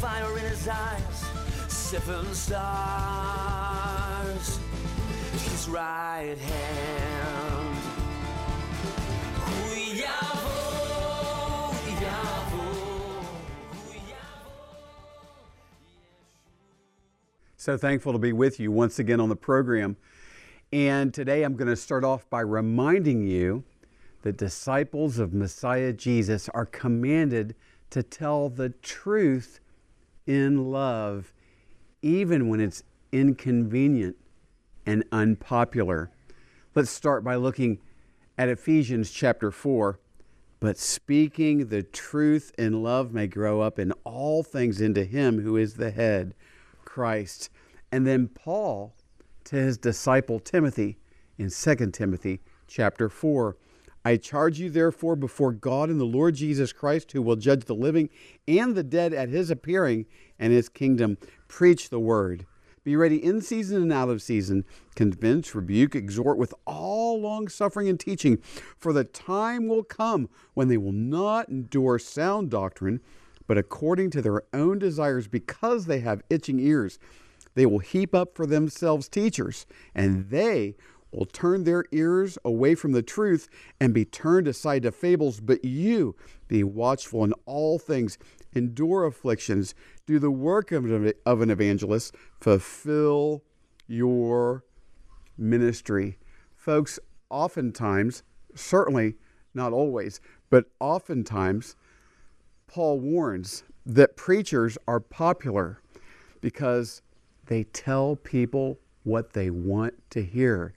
Fire in his eyes, seven stars, his right hand. So thankful to be with you once again on the program. And today I'm going to start off by reminding you that disciples of Messiah Jesus are commanded to tell the truth in love, even when it's inconvenient and unpopular. Let's start by looking at Ephesians chapter 4. But speaking the truth in love may grow up in all things into Him who is the head, Christ. And then Paul to his disciple Timothy in 2 Timothy chapter 4. I charge you therefore before God and the Lord Jesus Christ, who will judge the living and the dead at his appearing and his kingdom. Preach the word. Be ready in season and out of season. Convince, rebuke, exhort with all long suffering and teaching. For the time will come when they will not endure sound doctrine, but according to their own desires, because they have itching ears, they will heap up for themselves teachers, and they will turn their ears away from the truth and be turned aside to fables. But you be watchful in all things, endure afflictions, do the work of an, evangelist, fulfill your ministry. Folks, oftentimes, certainly not always, but oftentimes, Paul warns that preachers are popular because they tell people what they want to hear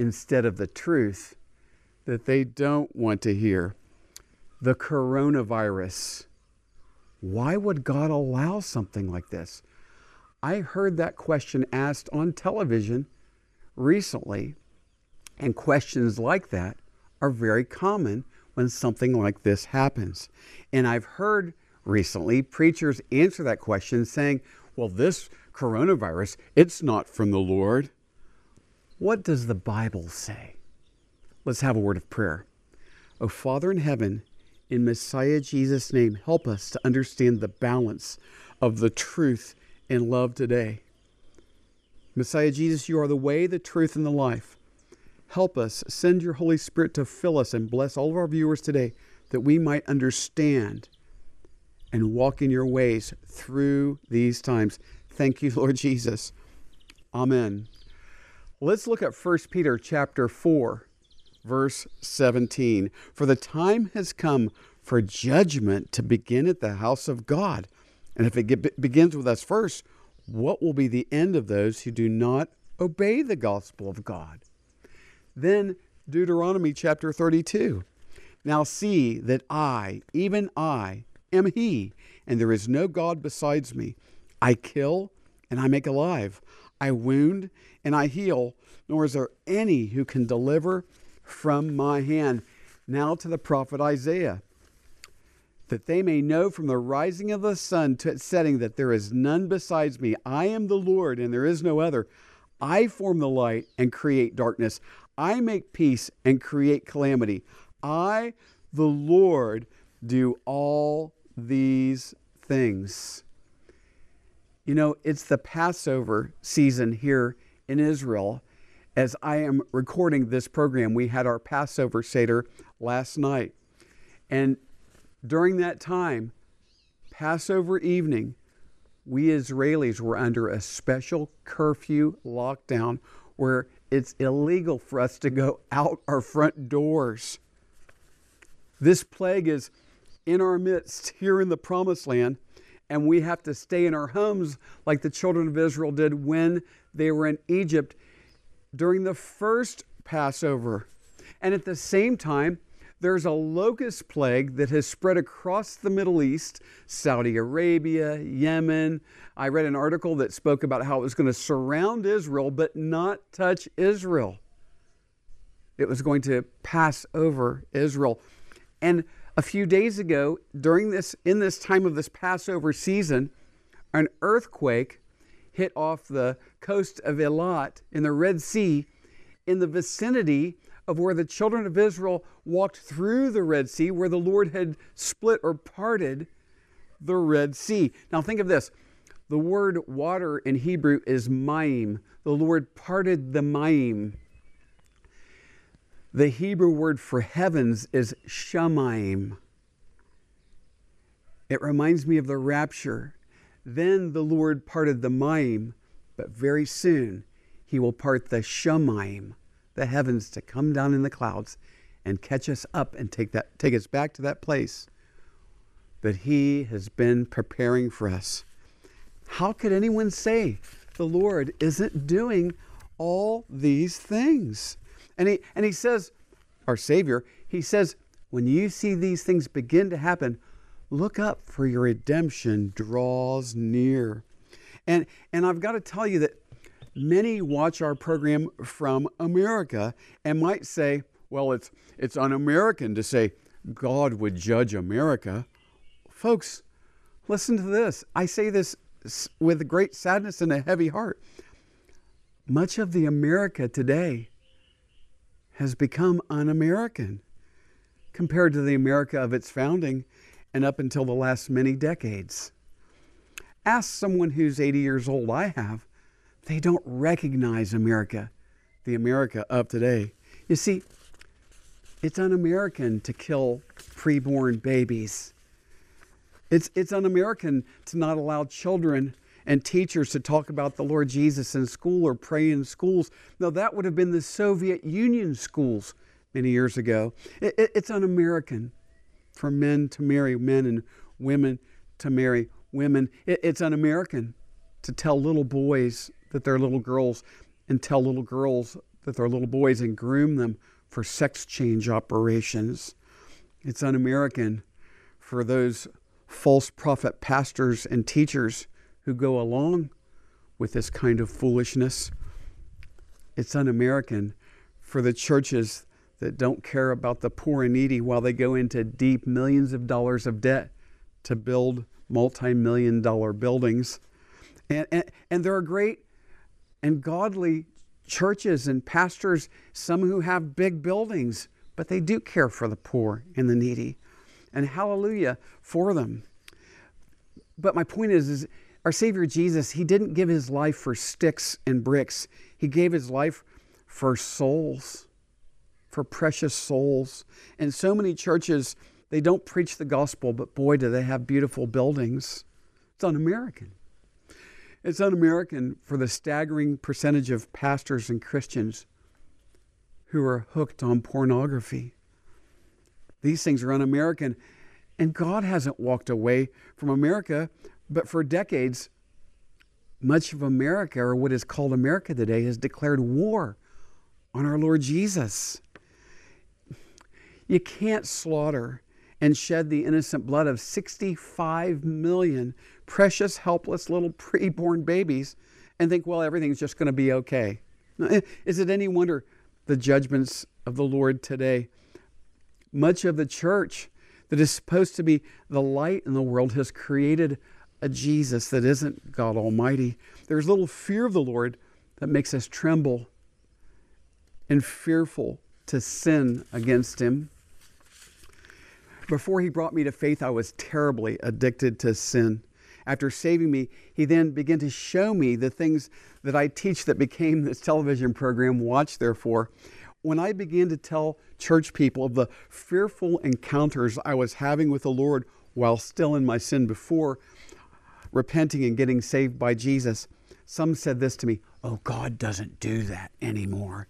instead of the truth that they don't want to hear. The coronavirus. Why would God allow something like this? I heard that question asked on television recently, and questions like that are very common when something like this happens. And I've heard recently preachers answer that question saying, well, this coronavirus, it's not from the Lord. What does the Bible say? Let's have a word of prayer. Oh, Father in heaven, in Messiah Jesus' name, help us to understand the balance of the truth and love today. Messiah Jesus, you are the way, the truth, and the life. Help us, send your Holy Spirit to fill us and bless all of our viewers today that we might understand and walk in your ways through these times. Thank you, Lord Jesus. Amen. Let's look at 1 Peter chapter 4, verse 17. For the time has come for judgment to begin at the house of God. And if it get, begins with us first, what will be the end of those who do not obey the gospel of God? Then Deuteronomy chapter 32. Now see that I, even I, am He, and there is no God besides me. I kill and I make alive. I wound and I heal, nor is there any who can deliver from my hand. Now to the prophet Isaiah, that they may know from the rising of the sun to its setting that there is none besides me. I am the Lord, and there is no other. I form the light and create darkness. I make peace and create calamity. I, the Lord, do all these things. You know, it's the Passover season here in Israel. As I am recording this program, we had our Passover Seder last night. And during that time, Passover evening, we Israelis were under a special curfew lockdown where it's illegal for us to go out our front doors. This plague is in our midst here in the promised land, and we have to stay in our homes like the children of Israel did when they were in Egypt during the first Passover. And at the same time, there's a locust plague that has spread across the Middle East, Saudi Arabia, Yemen. I read an article that spoke about how it was going to surround Israel but not touch Israel. It was going to pass over Israel. And a few days ago, during this in this time of this Passover season, an earthquake hit off the coast of Eilat in the Red Sea in the vicinity of where the children of Israel walked through the Red Sea, where the Lord had split or parted the Red Sea. Now, think of this the word water in Hebrew is mayim. The Lord parted the mayim. The Hebrew word for heavens is shamayim. It reminds me of the rapture. Then the Lord parted the mayim, but very soon he will part the shamayim the heavens to come down in the clouds and catch us up and take, that, take us back to that place that He has been preparing for us. How could anyone say the Lord isn't doing all these things? And He, and he says, our Savior, He says, when you see these things begin to happen, look up for your redemption draws near. And, and I've got to tell you that Many watch our program from America and might say, well, it's, it's un American to say God would judge America. Folks, listen to this. I say this with great sadness and a heavy heart. Much of the America today has become un American compared to the America of its founding and up until the last many decades. Ask someone who's 80 years old, I have, they don't recognize America, the America of today. You see, it's un American to kill preborn babies. It's, it's un American to not allow children and teachers to talk about the Lord Jesus in school or pray in schools. No, that would have been the Soviet Union schools many years ago. It, it, it's un American for men to marry men and women to marry women. It, it's un American to tell little boys that they're little girls and tell little girls that they're little boys and groom them for sex change operations. It's un American for those false prophet pastors and teachers who go along with this kind of foolishness. It's un American for the churches that don't care about the poor and needy while they go into deep millions of dollars of debt to build multi million dollar buildings. And, and, and there are great and godly churches and pastors, some who have big buildings, but they do care for the poor and the needy. And hallelujah for them. But my point is, is our Savior Jesus, He didn't give His life for sticks and bricks. He gave His life for souls, for precious souls. And so many churches, they don't preach the gospel, but boy, do they have beautiful buildings. It's un American. It's un American for the staggering percentage of pastors and Christians who are hooked on pornography. These things are un American. And God hasn't walked away from America, but for decades, much of America, or what is called America today, has declared war on our Lord Jesus. You can't slaughter and shed the innocent blood of 65 million precious, helpless little preborn babies and think, well, everything's just going to be okay. Is it any wonder the judgments of the Lord today? Much of the church that is supposed to be the light in the world has created a Jesus that isn't God Almighty. There's little fear of the Lord that makes us tremble and fearful to sin against Him. Before he brought me to faith, I was terribly addicted to sin. After saving me, he then began to show me the things that I teach that became this television program, Watch Therefore. When I began to tell church people of the fearful encounters I was having with the Lord while still in my sin before repenting and getting saved by Jesus, some said this to me oh, God doesn't do that anymore.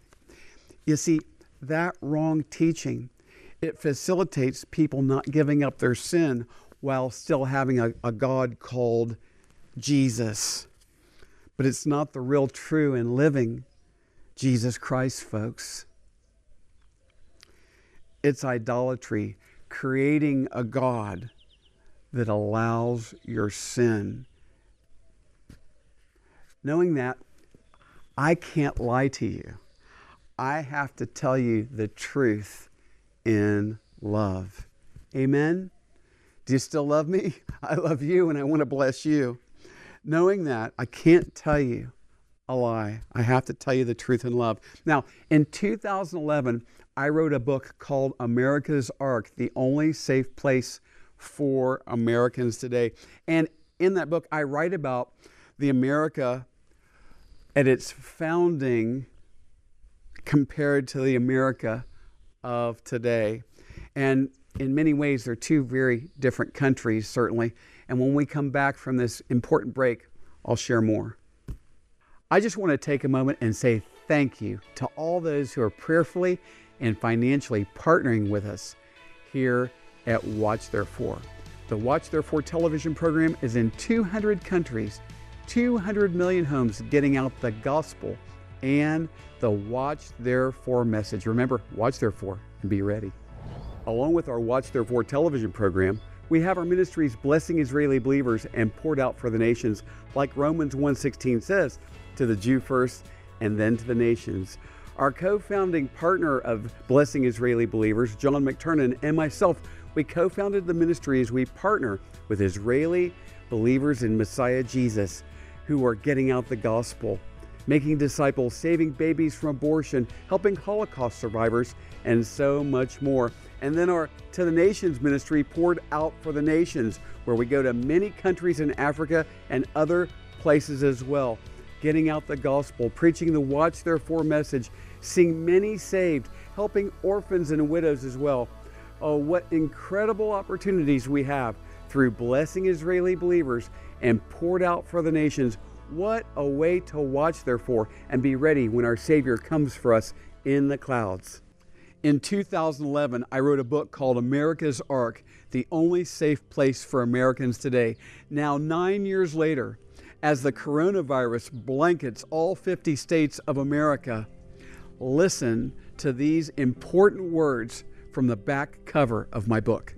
You see, that wrong teaching, it facilitates people not giving up their sin while still having a, a God called Jesus. But it's not the real true and living Jesus Christ, folks. It's idolatry, creating a God that allows your sin. Knowing that, I can't lie to you. I have to tell you the truth in love. Amen? Do you still love me? I love you and I want to bless you. Knowing that, I can't tell you a lie. I have to tell you the truth in love. Now, in 2011, I wrote a book called America's Ark, the only safe place for Americans today. And in that book, I write about the America at its founding compared to the America of today. And in many ways, they're two very different countries, certainly. And when we come back from this important break, I'll share more. I just want to take a moment and say thank you to all those who are prayerfully and financially partnering with us here at Watch Therefore. The Watch Therefore television program is in 200 countries, 200 million homes getting out the gospel and the Watch Therefore message. Remember, watch Therefore and be ready. Along with our Watch Therefore television program, we have our ministries blessing Israeli believers and poured out for the nations, like Romans 1:16 says, to the Jew first and then to the nations. Our co-founding partner of Blessing Israeli Believers, John McTernan, and myself, we co-founded the ministry as we partner with Israeli believers in Messiah Jesus who are getting out the gospel, making disciples, saving babies from abortion, helping Holocaust survivors, and so much more. And then our To the Nations ministry poured out for the nations, where we go to many countries in Africa and other places as well, getting out the gospel, preaching the Watch Therefore message, seeing many saved, helping orphans and widows as well. Oh, what incredible opportunities we have through blessing Israeli believers and poured out for the nations. What a way to watch, therefore, and be ready when our Savior comes for us in the clouds. In 2011, I wrote a book called America's Ark, the only safe place for Americans today. Now, nine years later, as the coronavirus blankets all 50 states of America, listen to these important words from the back cover of my book.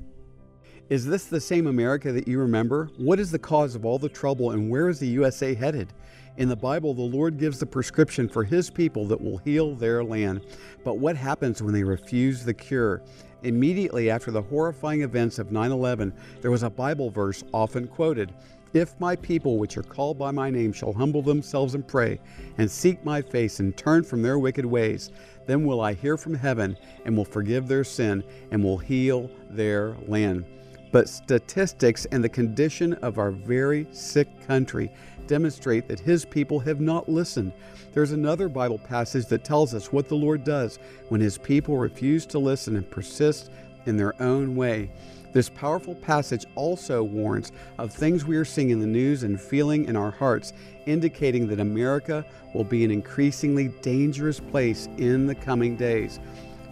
Is this the same America that you remember? What is the cause of all the trouble and where is the USA headed? In the Bible, the Lord gives the prescription for His people that will heal their land. But what happens when they refuse the cure? Immediately after the horrifying events of 9 11, there was a Bible verse often quoted If my people, which are called by my name, shall humble themselves and pray, and seek my face, and turn from their wicked ways, then will I hear from heaven, and will forgive their sin, and will heal their land. But statistics and the condition of our very sick country demonstrate that his people have not listened. There's another Bible passage that tells us what the Lord does when his people refuse to listen and persist in their own way. This powerful passage also warns of things we are seeing in the news and feeling in our hearts, indicating that America will be an increasingly dangerous place in the coming days.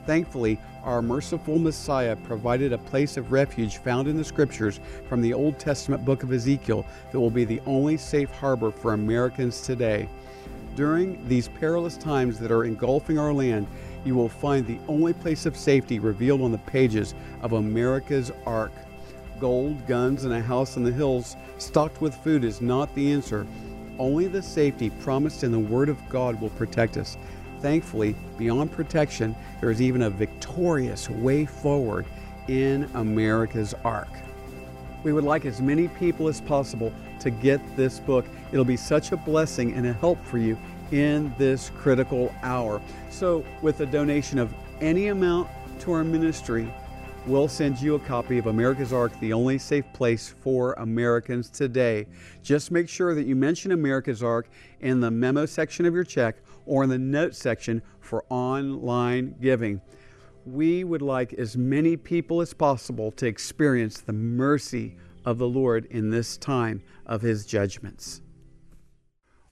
Thankfully, our merciful Messiah provided a place of refuge found in the scriptures from the Old Testament book of Ezekiel that will be the only safe harbor for Americans today. During these perilous times that are engulfing our land, you will find the only place of safety revealed on the pages of America's Ark. Gold, guns, and a house in the hills stocked with food is not the answer. Only the safety promised in the Word of God will protect us. Thankfully, beyond protection, there is even a victorious way forward in America's Ark. We would like as many people as possible to get this book. It'll be such a blessing and a help for you in this critical hour. So, with a donation of any amount to our ministry, we'll send you a copy of America's Ark, the only safe place for Americans today. Just make sure that you mention America's Ark in the memo section of your check or in the notes section for online giving. We would like as many people as possible to experience the mercy of the Lord in this time of His judgments.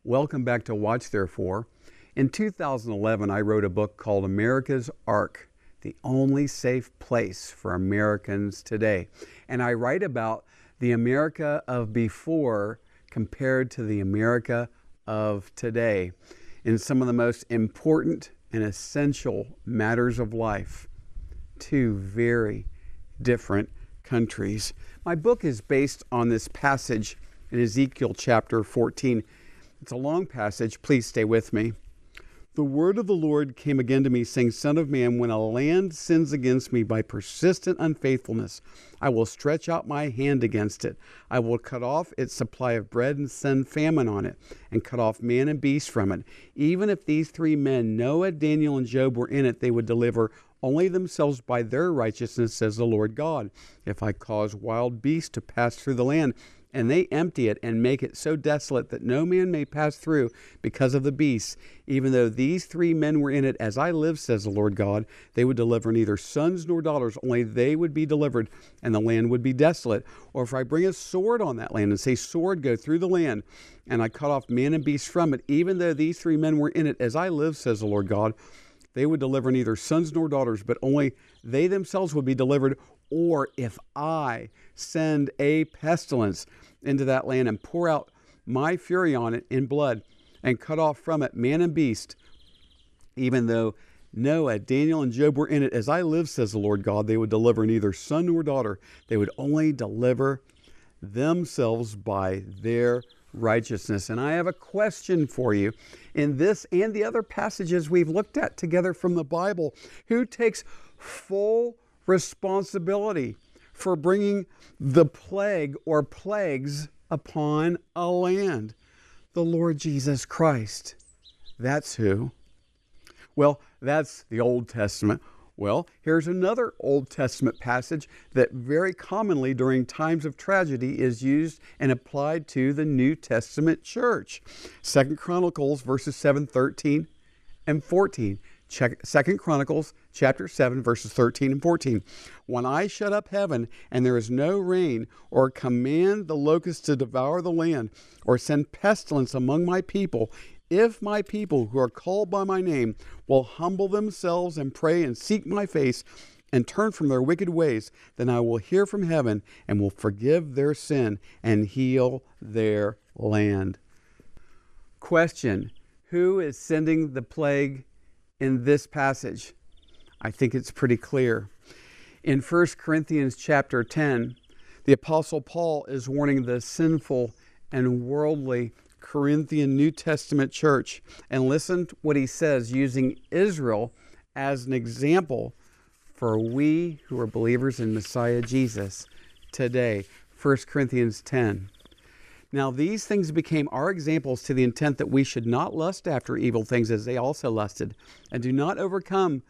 Welcome back to Watch Therefore. In 2011, I wrote a book called America's Ark The Only Safe Place for Americans Today. And I write about the America of before compared to the America of today in some of the most important and essential matters of life. Two very different countries. My book is based on this passage in Ezekiel chapter 14. It's a long passage. Please stay with me. The word of the Lord came again to me, saying, Son of man, when a land sins against me by persistent unfaithfulness, I will stretch out my hand against it. I will cut off its supply of bread and send famine on it, and cut off man and beast from it. Even if these three men, Noah, Daniel, and Job, were in it, they would deliver only themselves by their righteousness, says the Lord God. If I cause wild beasts to pass through the land, and they empty it and make it so desolate that no man may pass through because of the beasts. Even though these three men were in it, as I live, says the Lord God, they would deliver neither sons nor daughters, only they would be delivered, and the land would be desolate. Or if I bring a sword on that land and say, Sword, go through the land, and I cut off man and beast from it, even though these three men were in it, as I live, says the Lord God, they would deliver neither sons nor daughters, but only they themselves would be delivered. Or if I send a pestilence into that land and pour out my fury on it in blood and cut off from it man and beast, even though Noah, Daniel, and Job were in it, as I live, says the Lord God, they would deliver neither son nor daughter. They would only deliver themselves by their righteousness. And I have a question for you in this and the other passages we've looked at together from the Bible. Who takes full responsibility for bringing the plague or plagues upon a land? The Lord Jesus Christ. That's who. Well, that's the Old Testament. Well, here's another Old Testament passage that very commonly during times of tragedy is used and applied to the New Testament church. Second Chronicles verses 7, 13, and 14. Second Chronicles chapter 7 verses 13 and 14. When I shut up heaven and there is no rain, or command the locusts to devour the land, or send pestilence among my people, if my people who are called by my name will humble themselves and pray and seek my face and turn from their wicked ways, then I will hear from heaven and will forgive their sin and heal their land. Question Who is sending the plague in this passage? I think it's pretty clear. In 1 Corinthians chapter 10, the Apostle Paul is warning the sinful and worldly Corinthian New Testament church. And listen to what he says using Israel as an example for we who are believers in Messiah Jesus today. 1 Corinthians 10. Now, these things became our examples to the intent that we should not lust after evil things as they also lusted, and do not overcome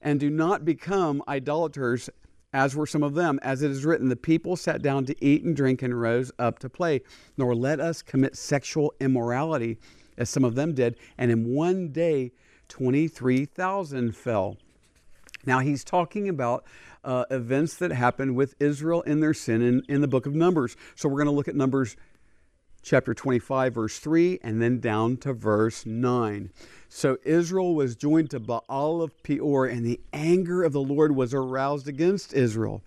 and do not become idolaters as were some of them. As it is written, the people sat down to eat and drink and rose up to play. Nor let us commit sexual immorality, as some of them did. And in one day, 23,000 fell. Now, he's talking about uh, events that happened with Israel in their sin in, in the book of Numbers. So we're going to look at Numbers chapter 25, verse 3, and then down to verse 9. So Israel was joined to Baal of Peor, and the anger of the Lord was aroused against Israel.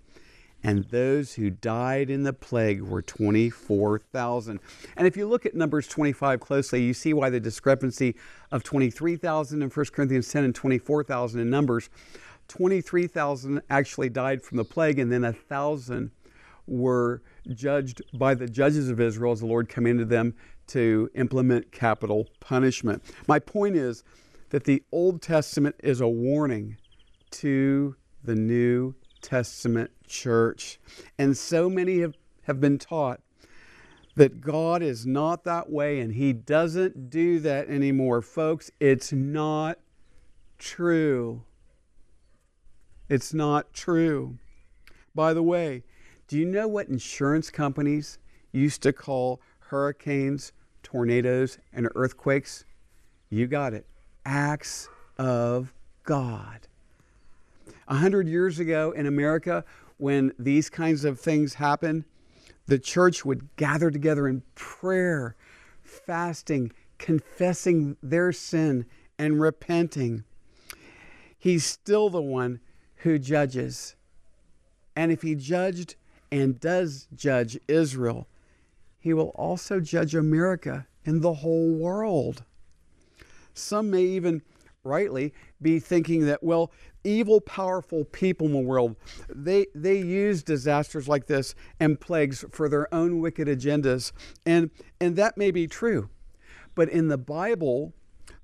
And those who died in the plague were 24,000. And if you look at Numbers 25 closely, you see why the discrepancy of 23,000 in 1 Corinthians 10 and 24,000 in Numbers. 23,000 actually died from the plague, and then a thousand were judged by the judges of Israel as the Lord commanded them to implement capital punishment. My point is that the Old Testament is a warning to the New Testament church. And so many have, have been taught that God is not that way and He doesn't do that anymore. Folks, it's not true. It's not true. By the way, do you know what insurance companies used to call hurricanes, tornadoes, and earthquakes? You got it. Acts of God. A hundred years ago in America, when these kinds of things happened, the church would gather together in prayer, fasting, confessing their sin and repenting, He's still the one who judges. And if He judged and does judge Israel, He will also judge America and the whole world. Some may even rightly be thinking that, well, evil, powerful people in the world, they, they use disasters like this and plagues for their own wicked agendas. And, and that may be true. But in the Bible,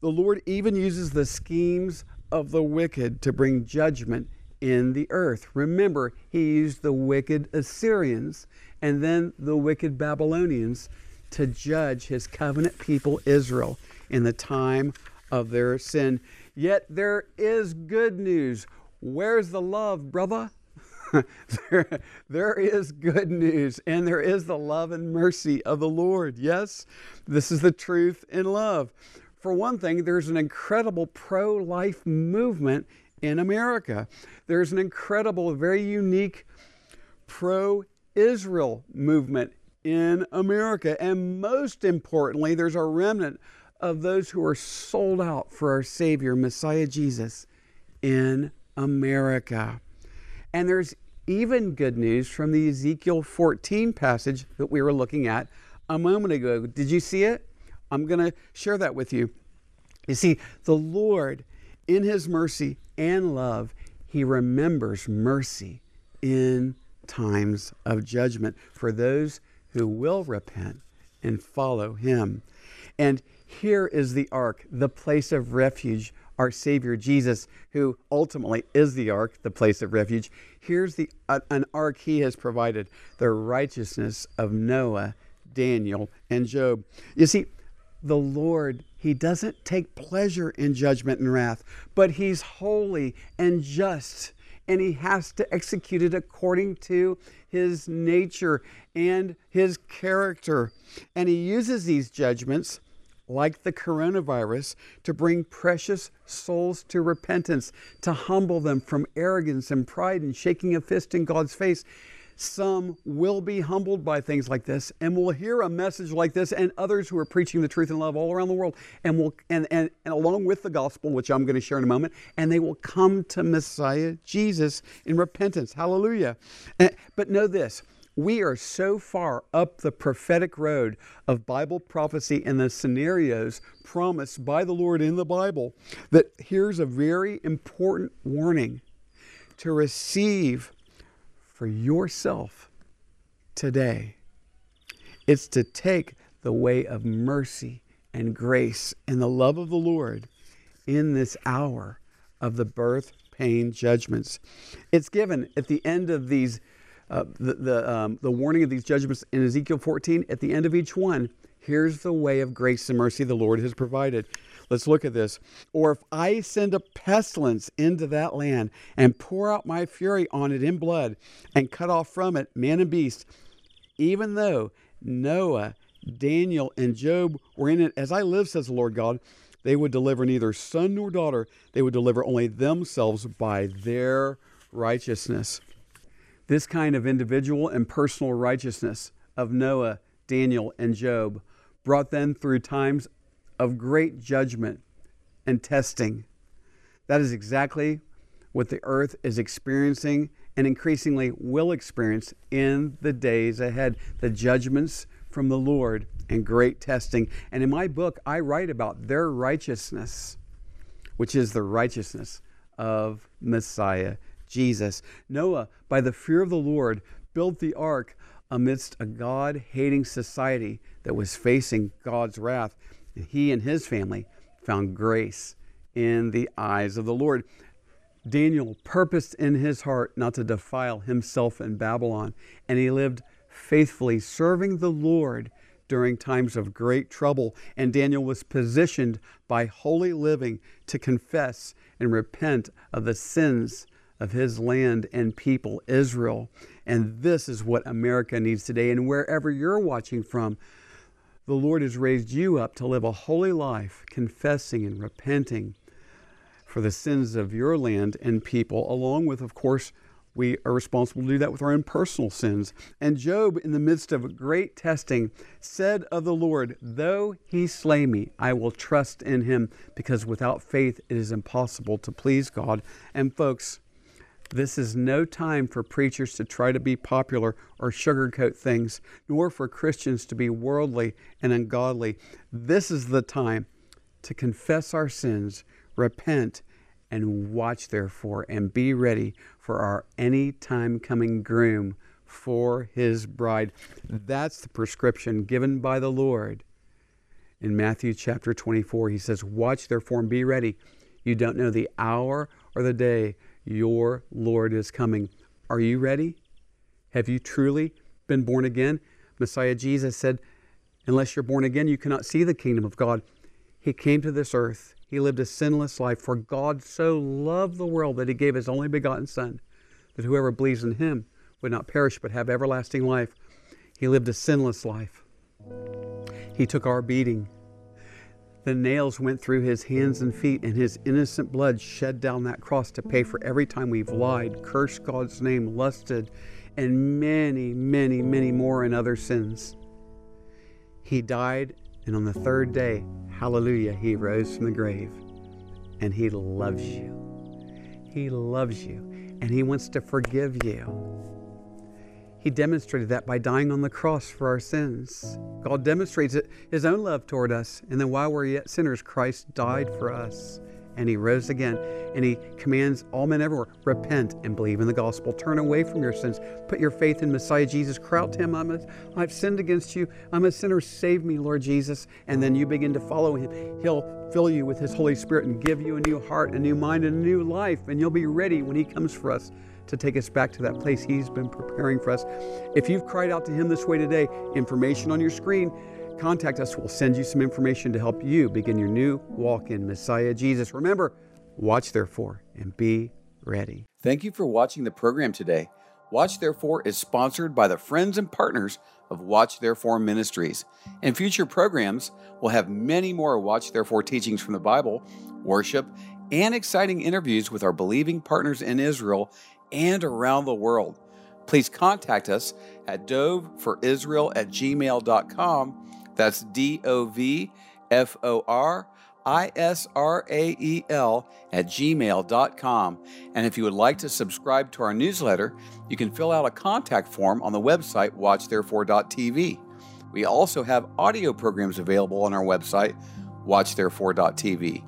the Lord even uses the schemes of the wicked to bring judgment in the earth. Remember, he used the wicked Assyrians and then the wicked Babylonians to judge his covenant people Israel in the time of their sin. Yet there is good news. Where's the love, brother? there, there is good news, and there is the love and mercy of the Lord. Yes, this is the truth in love. For one thing, there's an incredible pro life movement in America. There's an incredible, very unique pro Israel movement in America. And most importantly, there's a remnant of those who are sold out for our Savior, Messiah Jesus, in America. And there's even good news from the Ezekiel 14 passage that we were looking at a moment ago. Did you see it? I'm going to share that with you. You see, the Lord, in His mercy and love, He remembers mercy in times of judgment for those who will repent and follow Him. And here is the ark, the place of refuge, our Savior Jesus, who ultimately is the ark, the place of refuge. Here's the, uh, an ark He has provided the righteousness of Noah, Daniel, and Job. You see, the Lord, He doesn't take pleasure in judgment and wrath, but He's holy and just, and He has to execute it according to His nature and His character. And He uses these judgments like the coronavirus, to bring precious souls to repentance, to humble them from arrogance and pride and shaking a fist in God's face. Some will be humbled by things like this and will hear a message like this, and others who are preaching the truth and love all around the world, and will and, and, and along with the gospel, which I'm going to share in a moment, and they will come to Messiah Jesus in repentance. Hallelujah. Eh, but know this we are so far up the prophetic road of Bible prophecy and the scenarios promised by the Lord in the Bible that here's a very important warning to receive for yourself today. It's to take the way of mercy and grace and the love of the Lord in this hour of the birth pain judgments. It's given at the end of these uh, the, the, um, the warning of these judgments in Ezekiel 14, at the end of each one, here's the way of grace and mercy the Lord has provided. Let's look at this. Or if I send a pestilence into that land and pour out my fury on it in blood and cut off from it man and beast, even though Noah, Daniel, and Job were in it, as I live, says the Lord God, they would deliver neither son nor daughter. They would deliver only themselves by their righteousness. This kind of individual and personal righteousness of Noah, Daniel, and Job brought them through times of great judgment and testing. That is exactly what the earth is experiencing and increasingly will experience in the days ahead the judgments from the Lord and great testing. And in my book, I write about their righteousness, which is the righteousness of Messiah Jesus. Noah, by the fear of the Lord, built the ark amidst a God hating society that was facing God's wrath. He and his family found grace in the eyes of the Lord. Daniel purposed in his heart not to defile himself in Babylon, and he lived faithfully serving the Lord during times of great trouble. And Daniel was positioned by holy living to confess and repent of the sins of his land and people, Israel. And this is what America needs today. And wherever you're watching from, the Lord has raised you up to live a holy life, confessing and repenting for the sins of your land and people, along with, of course, we are responsible to do that with our own personal sins. And Job, in the midst of great testing, said of the Lord, Though he slay me, I will trust in him, because without faith it is impossible to please God. And folks, this is no time for preachers to try to be popular or sugarcoat things, nor for Christians to be worldly and ungodly. This is the time to confess our sins, repent, and watch, therefore, and be ready for our anytime coming groom for his bride. That's the prescription given by the Lord. In Matthew chapter 24, he says, Watch, therefore, and be ready. You don't know the hour or the day your Lord is coming. Are you ready? Have you truly been born again? Messiah Jesus said, Unless you're born again, you cannot see the kingdom of God. He came to this earth he lived a sinless life, for God so loved the world that he gave his only begotten Son, that whoever believes in him would not perish but have everlasting life. He lived a sinless life. He took our beating. The nails went through his hands and feet, and his innocent blood shed down that cross to pay for every time we've lied, cursed God's name, lusted, and many, many, many more in other sins. He died, and on the third day, Hallelujah, He rose from the grave and He loves you. He loves you and He wants to forgive you. He demonstrated that by dying on the cross for our sins. God demonstrates it, His own love toward us. And then while we're yet sinners, Christ died for us and he rose again. And he commands all men everywhere repent and believe in the gospel. Turn away from your sins. Put your faith in Messiah Jesus. Cry out to him, I'm a, I've sinned against you. I'm a sinner. Save me, Lord Jesus. And then you begin to follow him. He'll fill you with his Holy Spirit and give you a new heart, a new mind, and a new life. And you'll be ready when he comes for us to take us back to that place he's been preparing for us. If you've cried out to him this way today, information on your screen contact us. We'll send you some information to help you begin your new walk in Messiah Jesus. Remember, watch therefore and be ready. Thank you for watching the program today. Watch Therefore is sponsored by the friends and partners of Watch Therefore Ministries. In future programs, we'll have many more Watch Therefore teachings from the Bible, worship, and exciting interviews with our believing partners in Israel and around the world. Please contact us at dovforisrael at gmail.com that's D O V F O R I S R A E L at gmail.com. And if you would like to subscribe to our newsletter, you can fill out a contact form on the website watchtherefore.tv. We also have audio programs available on our website, watchtherefore.tv.